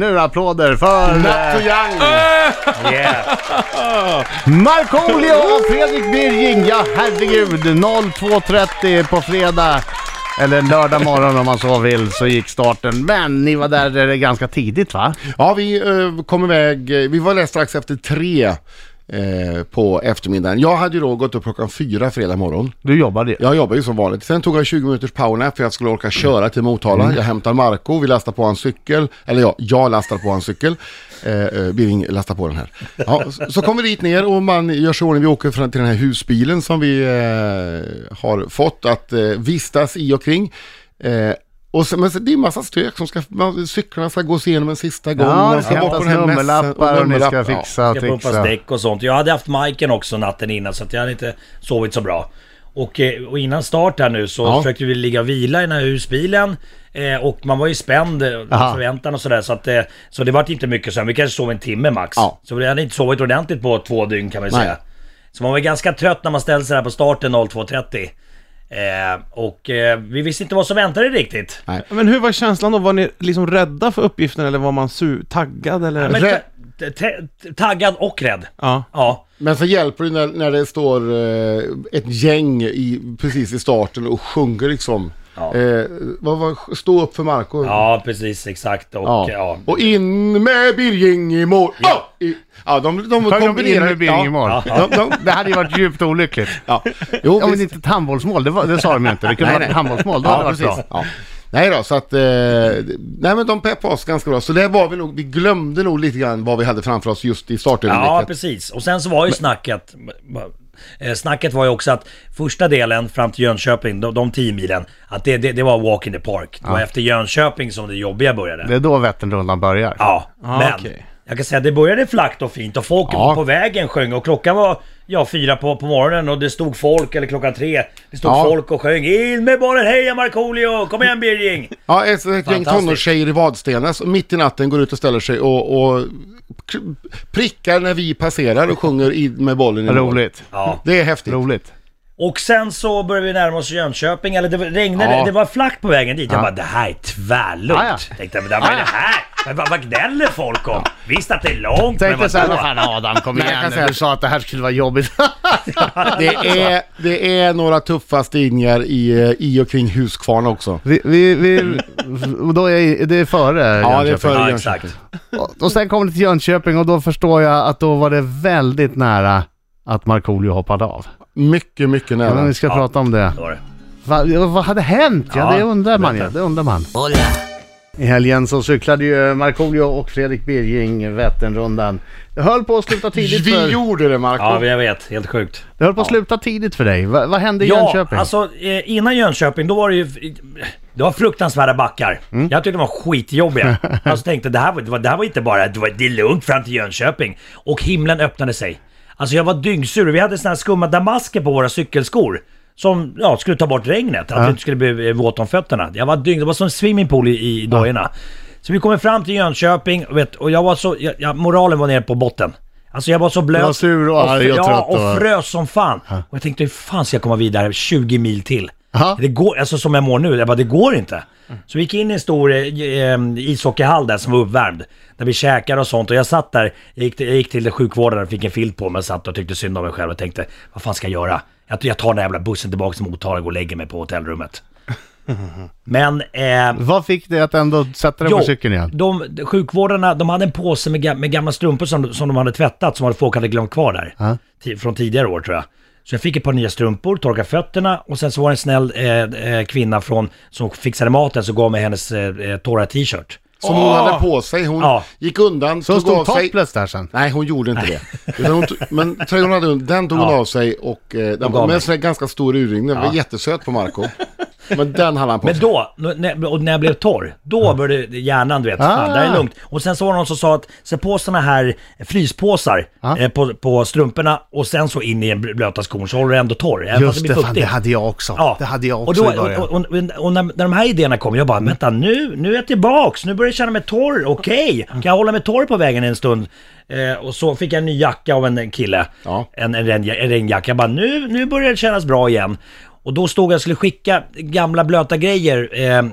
Nu applåder för Natt och eh, Young! Markoolio och Fredrik Birging. Ja, herregud. 02.30 på fredag. Eller lördag morgon om man så vill, så gick starten. Men ni var där eh, ganska tidigt va? Ja, vi eh, kom iväg, eh, vi var där strax efter tre eh, på eftermiddagen. Jag hade ju då gått upp klockan fyra fredag morgon. Du jobbade. Jag jobbar ju som vanligt. Sen tog jag 20 minuters powernap för jag skulle orka köra till Motala. Jag hämtar Marco, vi lastar på hans cykel. Eller ja, jag lastar på hans cykel. Eh, eh, Birging lastar på den här. Ja, så, så kommer vi dit ner och man gör i ordning. Vi åker fram till den här husbilen som vi eh, har fått att eh, vistas i och kring. Eh, och så, men så, det är en massa stök som ska, man, cyklarna ska gås igenom en sista gång. Ja, man det ska bort på hämtas den här nummerlappar och ni ska nummerlapp, ja. fixa och Ska pumpas fixa. däck och sånt. Jag hade haft Majken också natten innan så att jag hade inte sovit så bra. Och, eh, och innan start här nu så Ja. försökte vi ligga och vila i den här husbilen. Eh, och man var ju spänd, eh, Aha. förväntan och sådär. Så, att, eh, så det vart inte mycket sömn. Vi kanske sov en timme max. Ja. Så vi hade inte sovit ordentligt på två dygn kan man ju Nej. säga. Så man var ganska trött när man ställde sig där på starten 02.30. Eh, och eh, vi visste inte vad som väntade riktigt. Men hur var känslan då? Var ni liksom rädda för uppgiften eller var man su- taggad eller? Men Rä- ta- ta- taggad och rädd. Ja. Ja. Men så hjälper det när, när det står eh, ett gäng i, precis i starten och sjunger liksom. Ja. Eh, vad var, stå upp för Marco. Ja, precis exakt. Och, Ja. ja. Och in med Birging i mål. Ja, i, ja de, de Sjöng de in med Birging i mål? Ja, de, de, Det hade ju varit djupt olyckligt. ja. Jo, Ja, men inte ett handbollsmål, det, var, det sa de ju inte. Det kunde Nej, vara nej. ett handbollsmål, då Ja, hade det varit precis. bra. Ja. Nej då, så att... Eh, nej men de peppade oss ganska bra. Så det var vi nog, vi glömde nog lite grann vad vi hade framför oss just i Ja, startögonblicket. precis. Och sen så var ju snacket... eh, Snacket var ju också att första delen fram till Jönköping, de, de 10 milen, att det, det, det var walk in the park. Det var efter Jönköping som det jobbiga började. Det är då Vätternrundan börjar. Ja, Ah, men okej. Jag kan säga att det började flackt och fint och folk Ja. på vägen sjöng och klockan var ja, fyra på, på morgonen och det stod folk, eller klockan tre, det stod Ja. folk och sjöng In med bollen, heja Markoolio, kom igen Birging! Ja, ett, ett gäng tonårstjejer i Vadstena som mitt i natten går ut och ställer sig och, och prickar när vi passerar och sjunger i, med bollen i. Roligt. Ja. Det är häftigt. Roligt. Och sen så började vi närma oss Jönköping, eller det regnade, Ja. det var flackt på vägen dit. Jag Ja. bara, det här är tvärlugnt. Ja, ja. Tänkte jag, men det här? Men Vad, vad gnäller folk om? Visst att det är långt, men Tänkte såhär, vadå? vad fan Adam kom jag igen kan nu. Du sa att det här skulle vara jobbigt. Det är, det är några tuffa stigningar i, eh, i och kring Huskvarna också. vi, vi, vi, och då är det är före Ja, det är Jönköping. före Ja, Jönköping. exakt. Och- Och sen kom det till Jönköping och då förstår jag att då var det väldigt nära att Markoolio hoppade av. Mycket, mycket Ja, men nära. vi ska Ja. prata om det. Det var det. Va, vad hade hänt? Ja, Ja, det undrar man ju. berätta. Det undrar man. I helgen så cyklade ju Markoolio och Fredrik Birging Vätternrundan. Det höll på att sluta tidigt Vi för, gjorde det Marco. Ja, jag vet. Helt sjukt. det höll på att sluta tidigt för dig. Va, vad hände i Ja, Jönköping? alltså eh, innan Jönköping, då var det ju... Det var fruktansvärda backar. Mm. Jag tyckte de var skitjobbiga. Jag tänkte det här, var, det var- det här var inte bara... Det, var, det är lugnt fram till Jönköping. Och himlen öppnade sig. Alltså jag var dyngsur. Vi hade såna här skumma damasker på våra cykelskor. Som ja, skulle ta bort regnet, att vi inte skulle bli eh, våt om fötterna. Jag var dyng, det var som en swimmingpool i, i dojorna. Så vi kommer fram till Jönköping och, vet, och jag var så... Jag, jag, moralen var nere på botten. Alltså jag var så blöt. Du var sur och arg och ja, trött och och- frös som fan. Och jag tänkte hur fan ska jag komma vidare 20 mil till? Ja. Det går, alltså som jag mår nu, jag bara det går inte. Så vi gick in i en stor eh, eh, ishockeyhall där som var uppvärmd. Där vi käkade och sånt och jag satt där, jag gick, till- jag gick till sjukvårdaren och fick en filt på mig och satt och tyckte synd om mig själv och tänkte vad fan ska jag göra? Jag, jag tar den här jävla bussen tillbaka till Motala och går och lägger mig på hotellrummet. Men eh, Vad fick dig att ändå sätta dig på cykeln igen? de, sjukvårdarna, de hade en påse med, ga- med gamla strumpor som, som de hade tvättat, som folk hade glömt kvar där. Ja. Ti- från tidigare år tror jag. Så jag fick ett par nya strumpor, torkade fötterna och sen så var det en snäll eh, eh, kvinna från, som fixade maten som gav mig hennes eh, eh, torra t-shirt. Som hon hade på sig. Hon Ja. gick undan, Så tog av stod sig... topless där sen? Nej, hon gjorde inte det. Utan hon tog, men tröjan hade hon, den tog hon Ja. av sig och eh, den gav var med mig. en sån här ganska stor urringning. Den var jättesöt på Marco. Men den hade han på Men då, när, och när jag blev torr, då började hjärnan du vet, fan, Ah. här är lugnt. Och sen så var det någon som sa att, sätt på såna här fryspåsar Ah. eh, på, på strumporna och sen så in i en blöta skon så håller du ändå torr. även fast Just blir det, fan, fuktigt. det hade jag också. Det hade jag också och, i då, början. och, och, och, och när, när de här idéerna kom, jag bara, vänta nu, nu är jag tillbaks, nu börjar jag känna mig torr, okej, kan jag hålla mig torr på vägen en stund? Eh, och så fick jag en ny jacka av en kille, Ja. en, en, en regnjacka, jag bara, nu, nu börjar det kännas bra igen. Och då stod jag och skulle skicka gamla blöta grejer eh, eh,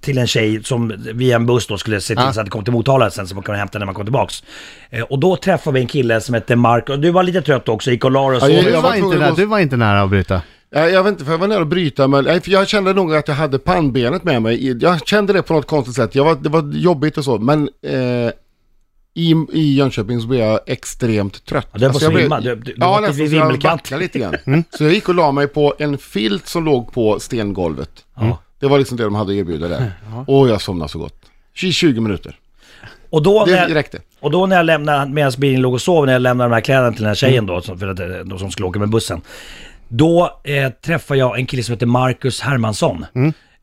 till en tjej som via en buss då skulle se till så att det kom till Motala sen så man kunde hämta när man kom tillbaks. Eh, och då träffade vi en kille som hette Mark, och du var lite trött också, gick och la och Ja, sov. jag- Du var, inte nära, du var inte nära att bryta. Jag, jag vet inte, för jag var nära att bryta men för jag kände nog att jag hade pannbenet med mig. Jag kände det på något konstigt sätt. Jag var, det var jobbigt och så, men eh, i, i Jönköping så blev jag extremt trött. Ja, du var Alltså, så blev- himma. Du- du- du ja, nästan så jag backade lite grann. Så jag gick och la mig på en filt som låg på stengolvet. Ja. Det var liksom det de hade att erbjuda där. Och jag somnade så gott. 20 20 minuter. Och då, när Det jag, och då när jag lämnade, medan bilen låg och sov, när jag lämnade de här kläderna till den här tjejen då, för att, eh, då, som skulle åka med bussen. Då eh, träffade jag en kille som heter Marcus Hermansson.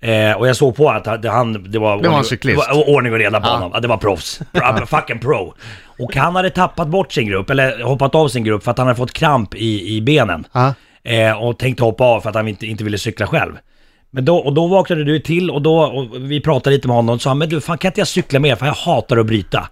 Eh, och jag såg på att han, det- han, det var, var ordning- det var ordning och reda på honom. Ja, det var proffs. Pro, fucking pro. Och han hade tappat bort sin grupp, eller hoppat av sin grupp för att han hade fått kramp i, i benen. Ja. Eh, och tänkte hoppa av för att han inte, inte ville cykla själv. Men då, och då vaknade du till och då, och vi pratade lite med honom och sa men du fan kan inte jag cykla mer för jag hatar att bryta.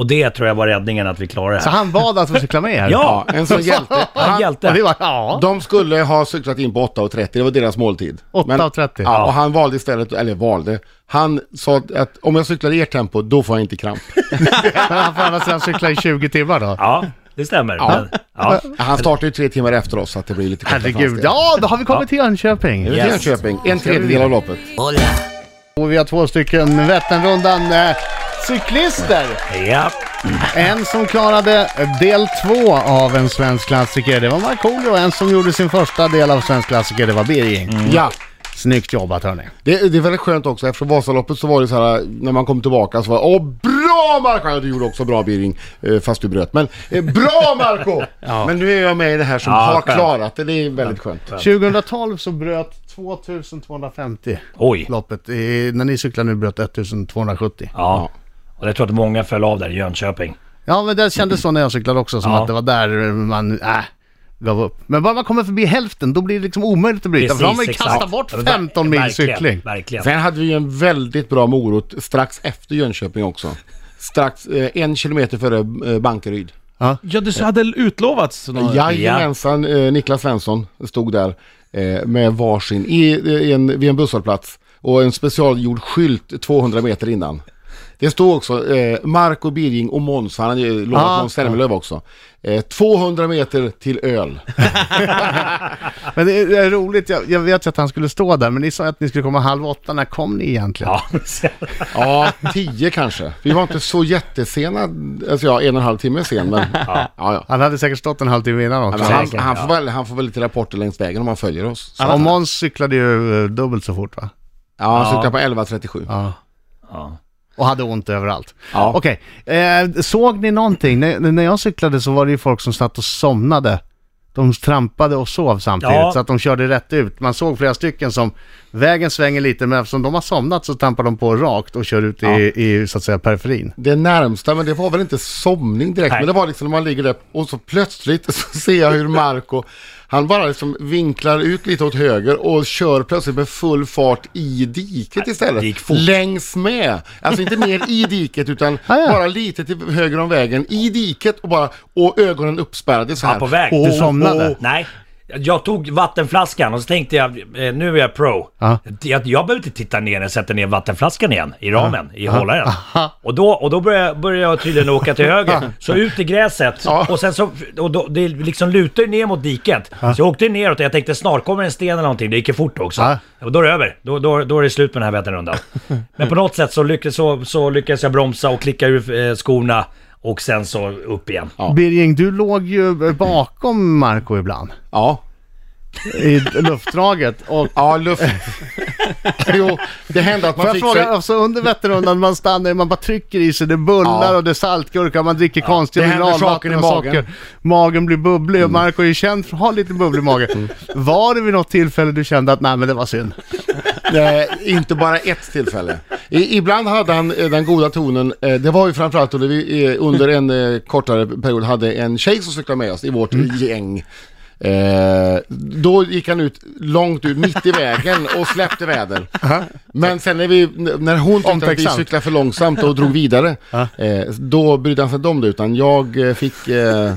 Och det tror jag var räddningen att vi klarade det Så här. han bad att få cykla med er? Ja, En sån hjälte. han Han, Och hjälte. det var, ja. de skulle ha cyklat in på 8.30, det var deras måltid. 8.30. Ja, och han valde istället, eller valde, han sa att om jag cyklar i ert tempo, då får jag inte kramp. Men han får andra sidan cykla i 20 timmar då? Ja, det stämmer. Ja. Men, ja. Han startade ju tre timmar efter oss så att det blir lite kortare Herregud, ja då har vi kommit till Jönköping. Det är Yes. Jönköping, en tredjedel av loppet. Och vi har två stycken Vätternrundan eh, cyklister. ja. En som klarade del två av en svensk klassiker, det var Markoolio. Och en som gjorde sin första del av svensk klassiker, det var Birging. Ja, Snyggt jobbat hörni. det, det är väldigt skönt också. Efter Vasaloppet så var det så här, när man kom tillbaka så var det Åh, bra Marco! Ja, du gjorde också bra Birging, eh, fast du bröt. Men eh, bra Marco! Men nu är jag med i det här som Ja, har skönt. klarat det. Det är väldigt skönt. 2012 så bröt 2250 Oj. loppet. I, när ni cyklar nu bröt 1270. Ja. Och jag tror att många föll av där i Jönköping. Ja men det kändes så när jag cyklade också, som Ja. att det var där man, äh, gav upp. Men bara man kommer förbi hälften, då blir det liksom omöjligt att bryta. för då har man ju exakt. kastat bort Ja, 15 mil verkligen, cykling. Verkligen. Sen hade vi en väldigt bra morot strax efter Jönköping också. Strax eh, en kilometer före eh, Bankeryd. Ja, det hade utlovats. några- Jajamensan, eh, Niklas Svensson stod där eh, med varsin i, i en, vid en busshållplats och en specialgjord skylt 200 meter innan. Det stod också eh, Marco Birging och Måns, han hade ju lovat Ah. Måns Zelmerlöw också. Eh, 200 meter till öl. Men det är, det är roligt, jag, jag vet ju att han skulle stå där, men ni sa att ni skulle komma halv åtta. När kom ni egentligen? Ja. 10 kanske. Vi var inte så jättesena, alltså ja, en och en halv timme sen men ja, ja. Han hade säkert stått en halvtimme innan också. han, Säkert, han, ja. får väl, han får väl lite rapporter längs vägen om han följer oss. Så, Och Måns cyklade ju eh, dubbelt så fort va? ja, han Ja. cyklar på 11.37. Ja. Och hade ont överallt. Ja. Okej, eh, såg ni någonting? När, när jag cyklade så var det ju folk som satt och somnade. De trampade och sov samtidigt Ja. så att de körde rätt ut. Man såg flera stycken som, vägen svänger lite men eftersom de har somnat så trampar de på rakt och kör ut i, Ja. i så att säga periferin. Det närmsta, men det var väl inte somning direkt, Nej. men det var liksom när man ligger där och så plötsligt så ser jag hur Marco, han bara liksom vinklar ut lite åt höger och kör plötsligt med full fart i diket istället. gick fort. Längs med. Alltså inte ner i diket utan Ah, ja. bara lite till höger om vägen. I diket och bara, och ögonen uppspärrade så här. Ja, på väg. Du somnade? Nej. Jag tog vattenflaskan och så tänkte jag, eh, nu är jag pro. Ja. Jag, jag behöver inte titta ner när jag sätter ner vattenflaskan igen i ramen, i hållaren. Aha. Och då, och då började, jag- började jag tydligen åka till höger. Så ut i gräset. Ja. Och sen så, och då, det liksom lutar ner mot diket. Så jag åkte neråt och jag tänkte snart kommer en sten eller någonting. Det gick ju fort också. Och då är det över. Då, då, då är det slut med den här Vätternrundan. Men på något sätt så lyckades, så, så lyckades jag bromsa och klicka ur eh, skorna. Och sen så upp igen. Ja. Birging, du låg ju bakom Marco ibland Ja. I luftdraget. Och Ja, luft. jo, det hände att Får man jag fick fråga, sig... alltså under Vätternrundan, man stannar, man bara trycker i sig, det bullar Ja. och det är saltgurka, man dricker konstiga det händer mineralvatten saker och magen. socker. Magen blir bubblig och Marco är ju känd för att ha lite bubblig mage. Var det vid något tillfälle du kände att nej men det var synd? Nej, inte bara ett tillfälle. I, ibland hade han eh, den goda tonen. Eh, det var ju framförallt under, vi, eh, under en kortare period hade en tjej som cyklade med oss i vårt gäng. Eh, då gick han ut långt ut mitt i vägen och släppte väder. Men sen när, vi, när hon tyckte att vi cyklade för långsamt och drog vidare, eh, då brydde han sig inte om det utan jag eh, fick eh,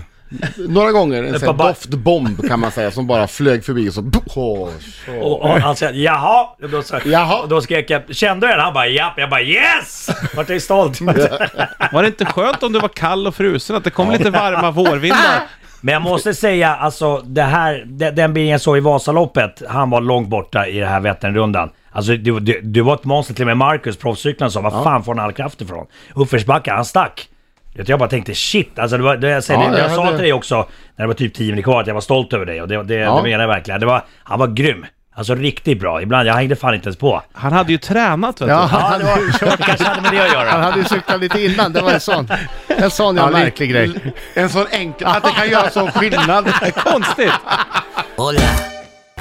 Några gånger en sån doftbomb kan man säga som bara flög förbi och så... Åh, så. Och, och han säger jaha, och då, så, Jaha. och då skrek jag kände du den? Han bara japp, jag bara yes! Vart jag stolt. Var det inte skönt om du var kall och frusen? Att det kom lite varma vårvindar? Men jag måste säga, alltså det här, de- den bilen jag såg i Vasaloppet, han var långt borta i det här Vätternrundan. Alltså du, du, du var ett monster, till och med Marcus, proffscyklaren, sa var fan får han all kraft ifrån? Uppförsbacke, han stack. Jag bara tänkte shit, alltså det var, det, jag, säger, Ja, det, jag sa till dig också, när det var typ 10 minuter kvar, att jag var stolt över dig och det, det, Ja. det menar jag verkligen. Det var, han var grym. Alltså riktigt bra. Ibland, jag hängde fan inte ens på. Han hade ju tränat vet Ja, du. Ja, han, det, var, kanske hade med det att han göra. hade ju cyklat lite innan. Det var en sån, en sån ja, Ja, li- märklig grej. En sån enkel, att det kan göra sån skillnad. Konstigt!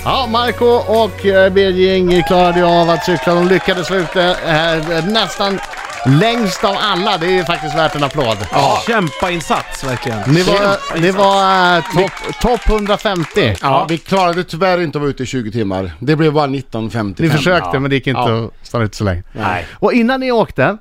Ja, Marco och eh, Birging klarade ju av att cykla. De lyckades få ut det eh, nästan längst av alla. Det är ju faktiskt värt en applåd. Kämpainsats verkligen. Ni var, ni var eh, topp top 150. Ja, vi klarade tyvärr inte att vara ute i 20 timmar. Det blev bara 19.55. Ni försökte Ja. men det gick inte Ja. att stanna ute så länge. Nej. Och innan ni åkte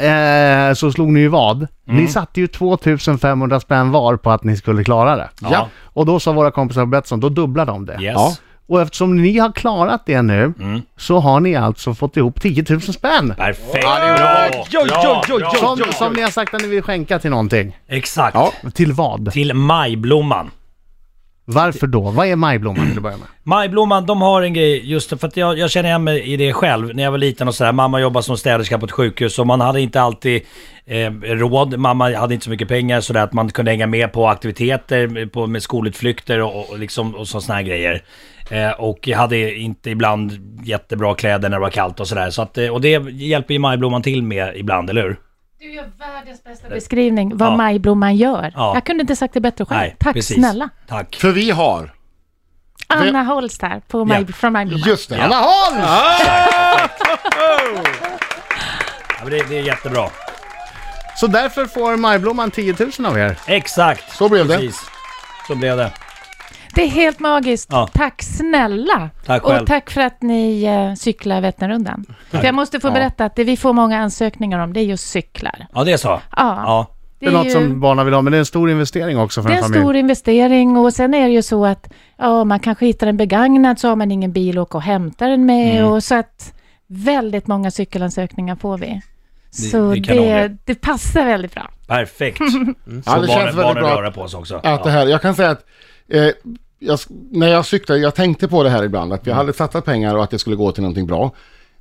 eh, så slog ni ju vad. Mm. Ni satte ju 2500 spänn var på att ni skulle klara det. Ja. Och då sa våra kompisar på Betsson, då dubblar de det. Yes. Ja. Och eftersom ni har klarat det nu Mm. så har ni alltså fått ihop 10 000 spänn. Perfekt. Ja, det är bra. bra. Jo, Bra, jo, jo. Som, som ni har sagt att ni vill skänka till någonting. Exakt. Ja. Till vad? Till majblomman. Varför då? Vad är majblomman till att börja med? Majblomman, de har en grej just för att jag, jag känner igen mig i det själv. När jag var liten och sådär, mamma jobbade som städerska på ett sjukhus och man hade inte alltid eh, råd. Mamma hade inte så mycket pengar sådär att man kunde hänga med på aktiviteter, på, med skolutflykter och, och, liksom, och sådana här grejer. Eh, och jag hade inte ibland jättebra kläder när det var kallt och sådär. Så att, eh, och det hjälper ju majblomman till med ibland, eller hur? Du gör världens bästa beskrivning vad Ja. majblomman gör. Ja. Jag kunde inte sagt det bättre själv. Nej, Tack precis. snälla. Tack. För vi har, Anna Holst här på maj, Ja. från Majblomman. just det, Ja. Anna Holm! Ja, men det, det är jättebra. Så därför får majblomman 10 000 av er. Exakt. Så blev det. Precis. Så blev det. Det är helt magiskt. Ja. Tack snälla. Tack själv. Och tack för att ni uh, cyklar Vätternrundan. För jag måste få Ja. berätta att det vi får många ansökningar om, det är just cyklar. Ja, det är så. Ja. Ja. Det är, något som barnen vill ha, men det är en stor investering också för Det är en en familj. stor investering och sen är det ju så att ja, man kanske hittar en begagnad så har man ingen bil att åka och hämta den med Mm. och så att väldigt många cykelansökningar får vi. Så det är kanon det, det. det passar väldigt bra. Perfekt. Ja, Så det barnen, känns väldigt barnen bra röra på sig också. att det här, jag kan säga att eh, jag, när jag cyklade, jag tänkte på det här ibland, att vi hade satsat pengar och att det skulle gå till någonting bra.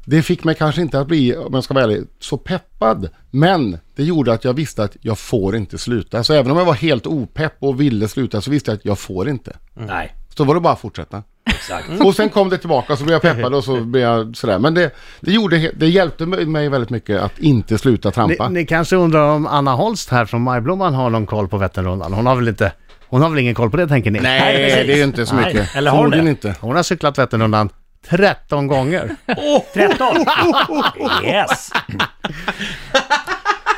Det fick mig kanske inte att bli, om jag ska vara ärlig, så peppad. Men det gjorde att jag visste att jag får inte sluta. Så även om jag var helt opepp och ville sluta så visste jag att jag får inte. Nej, Så var det bara att fortsätta. exakt. Och sen kom det tillbaka och så blev jag peppad och så blev jag sådär. Men det, det, gjorde, det hjälpte mig väldigt mycket att inte sluta Ni, trampa. ni kanske undrar om Anna Holst här från Majblomman har någon koll på Vätternrundan? Hon har väl inte... Hon har väl ingen koll på det tänker ni? Nej, precis. det är ju inte så Nej, mycket. eller har hon det? inte. Hon har cyklat Vätternrundan 13 gånger. Åh, 13! Yes!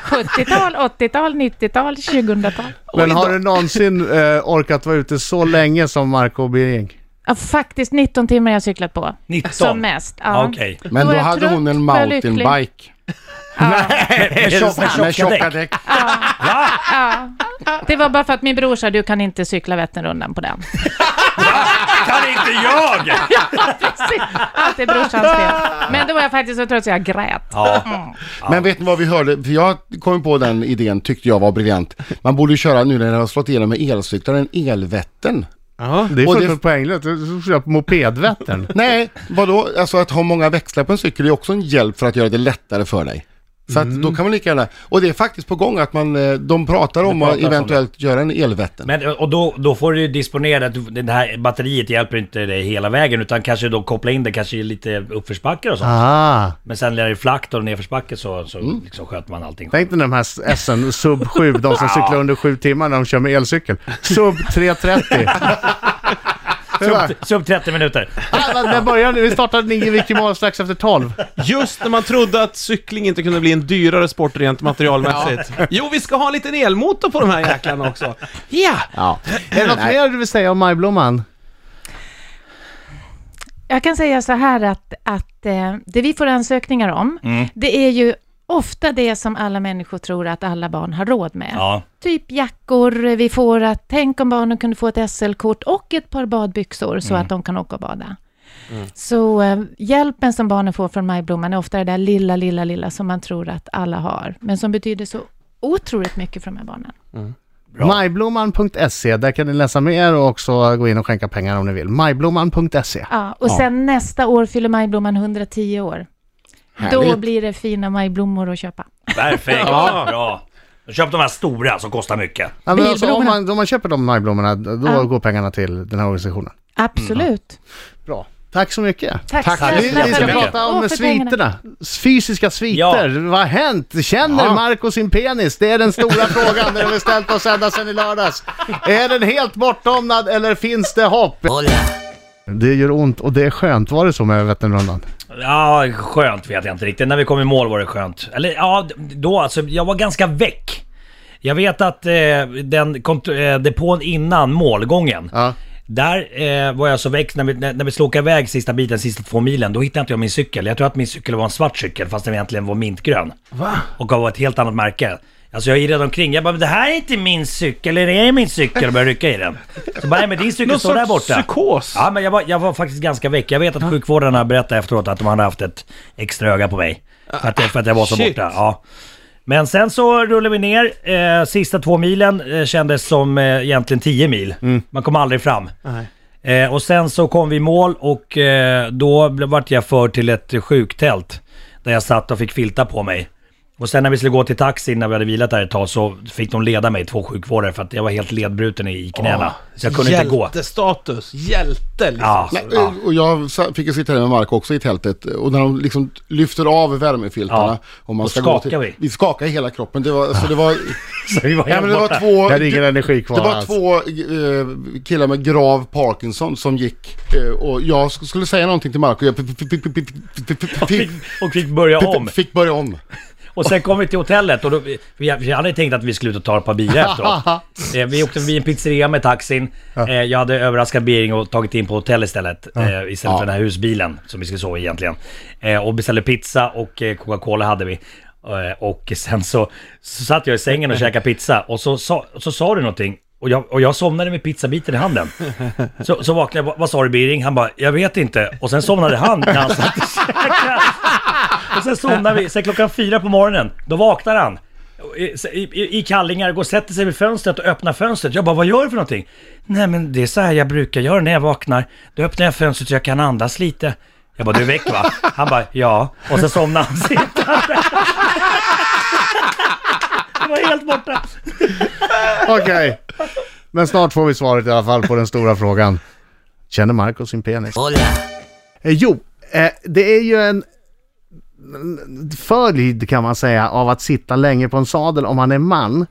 70-tal, 80-tal, 90-tal, 2000-tal. Men har du någonsin eh, orkat vara ute så länge som Marco Birging? Ja, faktiskt 19 timmar har jag cyklat på. 19? Som mest. Ja. Okej. Men då jag hade trött, hon en mountainbike. Ja, Med, tjock, med Med tjocka tjocka däck. däck. ja. Det var bara för att min bror sa du kan inte cykla Vätternrundan på den. Kan inte jag! Allt är brorsans fel. Men då var jag faktiskt så trött så jag grät. Ja, Men vet ni vad vi hörde? För jag kom på den idén, tyckte jag var briljant. Man borde ju köra nu när det har slått igenom med elcyklar, en elvätten. Ja. Det är Och det- poänglöst. Du ska på mopedvättern. Nej, vadå? Alltså att ha många växlar på en cykel är också en hjälp för att göra det lättare för dig. Så att då kan man lika gärna, och det är faktiskt på gång att man, eh, de pratar om att om eventuellt göra en elvätten. Men och då, då får du disponera, att det här batteriet hjälper inte dig hela vägen utan kanske då koppla in det kanske i lite uppförsbackar och sånt. Ah. Men sen när det är flackt och nedförsbacke så, så Mm. liksom sköter man allting. Tänk dig de här SN sub 7, de som cyklar under 7 timmar när de kör med elcykel. Sub 330. Sub, sub 30 minuter. Ah, vad- När började vi? startade nio gick i mål strax efter 12. Just när man trodde att cykling inte kunde bli en dyrare sport rent materialmässigt. Jo, vi ska ha en liten elmotor på de här jäklarna också. Ja! Ja. Är det något mer du vill säga om Majblomman? Jag kan säga så här att, att eh, det vi får ansökningar om, Mm. det är ju ofta det som alla människor tror att alla barn har råd med. Ja. Typ jackor, vi får att tänk om barnen kunde få ett SL-kort och ett par badbyxor så att de kan åka och bada. Så eh, hjälpen som barnen får från Majblomman är ofta det där lilla, lilla, lilla som man tror att alla har, men som betyder så otroligt mycket för de här barnen. Bra. Majblomman.se, där kan ni läsa mer och också gå in och skänka pengar om ni vill. Majblomman.se. Ja, och sen nästa år fyller Majblomman 110 år. Då Härligt. blir det fina majblommor att köpa. Perfekt, bra. Köp de här stora som kostar mycket. Ja, men alltså, om, man, om man köper de majblommorna, då Ja. går pengarna till den här organisationen. Absolut. Bra. Tack så mycket. Tack Tack. snälla Vi, vi ska prata om Och för pengarna. sviterna. Fysiska sviter. Ja. Vad har hänt? Känner Ja. Marco sin penis? Det är den stora frågan. Den har vi ställt oss ända sedan i lördags. Är den helt bortdomnad eller finns det hopp? Det gör ont och det är skönt. Var det så med Vätternrundan? Ja, skönt vet jag inte riktigt. När vi kom i mål var det skönt. Eller ja, då alltså, jag var ganska väck. Jag vet att eh, den kont- eh, depån innan målgången, Ja. där eh, var jag så väck när vi, när, när vi skulle åka iväg sista biten, sista två milen. Då hittade inte jag min cykel. Jag tror att min cykel var en svart cykel fast den egentligen var mintgrön. Va? Och av ett helt annat märke. Alltså jag irrade omkring. Jag bara, men det här är inte min cykel, eller är det min cykel? Och började rycka i den. Så bara, men din cykel står där borta. psykos? Ja men jag var, jag var faktiskt ganska väck. Jag vet att sjukvårdarna berättade efteråt att de hade haft ett extra öga på mig. För att, för att jag var så Shit. borta. Ja. Men sen så rullade vi ner. Eh, sista två milen eh, kändes som eh, egentligen 10 mil. Man kom aldrig fram. Nej. Eh, och sen så kom vi i mål och eh, då blev- vart jag för till ett sjuktält. Där jag satt och fick filta på mig. Och sen när vi skulle gå till taxin när vi hade vilat där ett tag så fick de leda mig, två sjukvårdare, för att jag var helt ledbruten i knäna. så jag kunde inte gå. Hjältestatus. Hjälte liksom. Ja. Nej, eh, och jag fick ju sitta där med Marco också i tältet och när de liksom lyfter av värmefiltarna Ja. och man Då ska gå skakar till, vi. Vi skakar i hela kroppen. Det var, alltså, det var, Så vi var ja, men det var två, Jag hade ingen energi kvar det var alls. två eh, killar med grav Parkinson som gick eh, och jag sk- skulle säga någonting till. Jag f- f- f- fick, Och fick börja om. fick börja om. Och sen kom vi till hotellet och då, vi, vi hade tänkt att vi skulle ut och ta ett par bilar efteråt. Eh, Vi åkte förbi en pizzeria med taxin. Eh, Jag hade överraskat Bering och tagit in på hotell istället. eh, Istället för den här husbilen som vi skulle sova i egentligen. Eh, Och beställde pizza och eh, Coca-Cola hade vi. Eh, Och sen så, så satt jag i sängen och käkade pizza och så, sa- så sa du någonting. Och jag, och jag somnade med pizzabiten i handen. Så, så vaknade jag, "Vad- sa du Bering? Han bara, jag vet inte. Och sen somnade han när han satt och käkade. Och sen somnade vi, sen klockan fyra på morgonen, då vaknar han. I, i, I kallingar, går och sätter sig vid fönstret och öppnar fönstret. Jag bara, vad gör du för någonting? Nej men det är så här jag brukar göra när jag vaknar. Då öppnar jag fönstret så jag kan andas lite. Jag bara, du är väck va? Han bara, ja. Och så somnade han sittande. Han var helt borta. Okej. Men snart får vi svaret i alla fall på den stora frågan. Känner Marco sin penis? Eh, jo, eh, det är ju en följd kan man säga av att sitta länge på en sadel om man är man.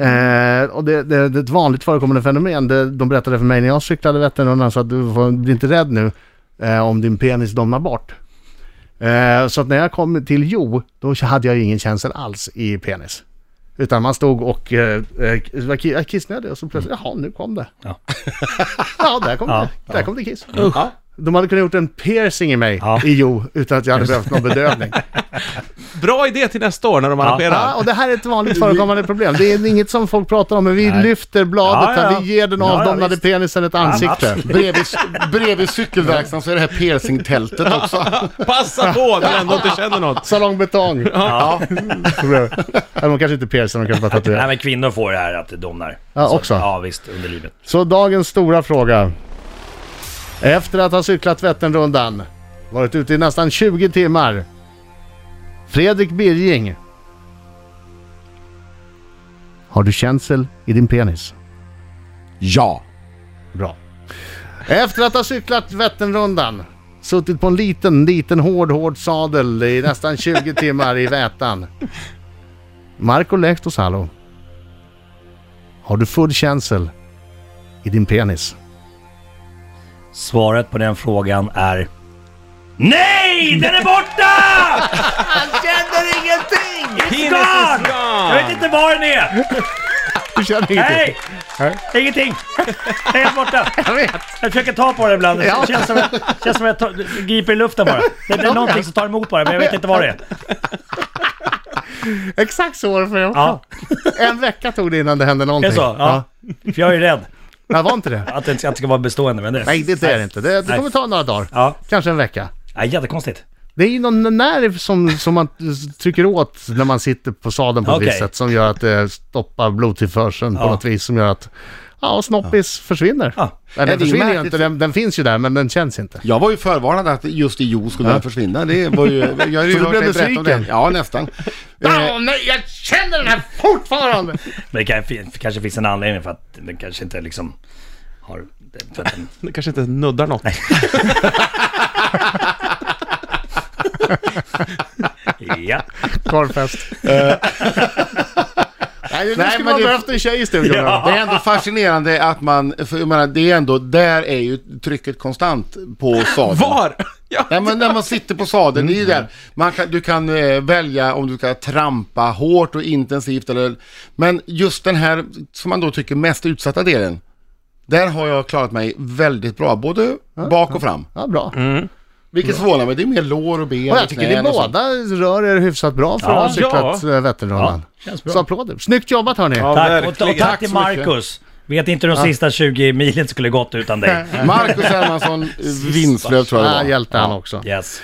Eh, och det, det, det är ett vanligt förekommande fenomen. Det, de berättade för mig när jag cyklade Vätternrundan så att du får, bli inte rädd nu eh, om din penis domnar bort. Eh, så att när jag kom till Jo, då hade jag ingen känsel alls i penis. Utan man stod och eh, eh, var ki- kissnödig och så plötsligt, jaha nu kom det. Ja. ja, där kom Ja. det. Där kom det kiss. Ja. De hade kunnat gjort en piercing i mig, Ja. i Jo, utan att jag hade behövt någon bedövning. Bra idé till nästa år när de arrangerar. Ja, och det här är ett vanligt förekommande problem. Det är inget som folk pratar om, men vi Nej. lyfter bladet Ja, ja. här. Vi ger den Ja, ja, avdomnade penisen ett ansikte. absolut. Bredvid, bredvid cykelverkstaden så är det här piercingtältet också. Passa på när du ändå inte känner något. Salongbetong. Ja. Eller de kanske inte piercar, de kanske bara Nej tatuerar. men kvinnor får det här att det domnar. Ja, Så- också. Ja visst, under livet. Så dagens stora fråga. Efter att ha cyklat Vätternrundan, varit ute i nästan 20 timmar. Fredrik Birging. Har du känsel i din penis? Ja. Bra. Efter att ha cyklat Vätternrundan, suttit på en liten, liten hård, hård sadel i nästan 20 timmar i Vätan. Marco Lehtosalo. Har du full känsel i din penis? Svaret på den frågan är NEJ! Den är borta! Han känner ingenting! Is gone! Jag vet inte var den är! Du känner ingenting? Nej! Nej. Ingenting! Den är helt borta! Jag vet. Jag försöker ta på den ibland. Det känns som, att- känns som att jag tar, griper i luften bara. Det, det är någonting som tar emot bara, men jag vet inte vad det är. Exakt så var det för mig också. Ja, En vecka tog det innan det hände är någonting. det så? Ja. För jag är rädd Nej, var inte det? att det inte ska- ska vara bestående. Men det, Nej, det är det inte. Det, det Nej. kommer ta några dagar. Ja, Kanske en vecka. Nej, jättekonstigt. Det är ju någon nerv som, som man trycker åt när man sitter på sadeln på ett Okej. visst sätt som gör att det stoppar blodtillförseln på Ja. något vis som gör att ja, snoppis försvinner. Ja. Nej, den det försvinner ju märkligt. inte, den, den finns ju där men den känns inte. Jag var ju förvarnad att just i Jo skulle Ja. den försvinna. Det var ju... Jag har ju Så du hört blev dig berätta om besviken? Ja, nästan. Eh, Ja, nej, jag känner den här fortfarande! Men det kan, kanske finns en anledning för att den kanske inte liksom har... För att den, Det kanske inte nuddar något. ja. Korvfest. Nej, nu skulle man det- behövt en tjej i studion. Ja. Det är ändå fascinerande att man, för jag menar, det är ändå, där är ju trycket konstant på sadeln. Var? Ja. Nej men när man sitter på sadeln, det är ju där. Man kan, du kan eh, välja om du ska trampa hårt och intensivt eller... Men just den här, som man då tycker mest utsatta delen. Där har jag klarat mig väldigt bra, både bak och fram. Ja, bra. Vilket förvånar mig, det är mer lår och ben Och jag tycker ni knän och sånt. båda rör er hyfsat bra för Ja, att ha cyklat ja. ja. Vätternrundan. känns bra. Så applåder. Snyggt jobbat hörni. Ja, Tack, och, och verkligen. tack till så mycket. Marcus. Vet inte hur de sista 20 milen skulle gått utan dig. Marcus Hermansson, Vinslöv tror jag det Ja, var. hjälte han också. Yes.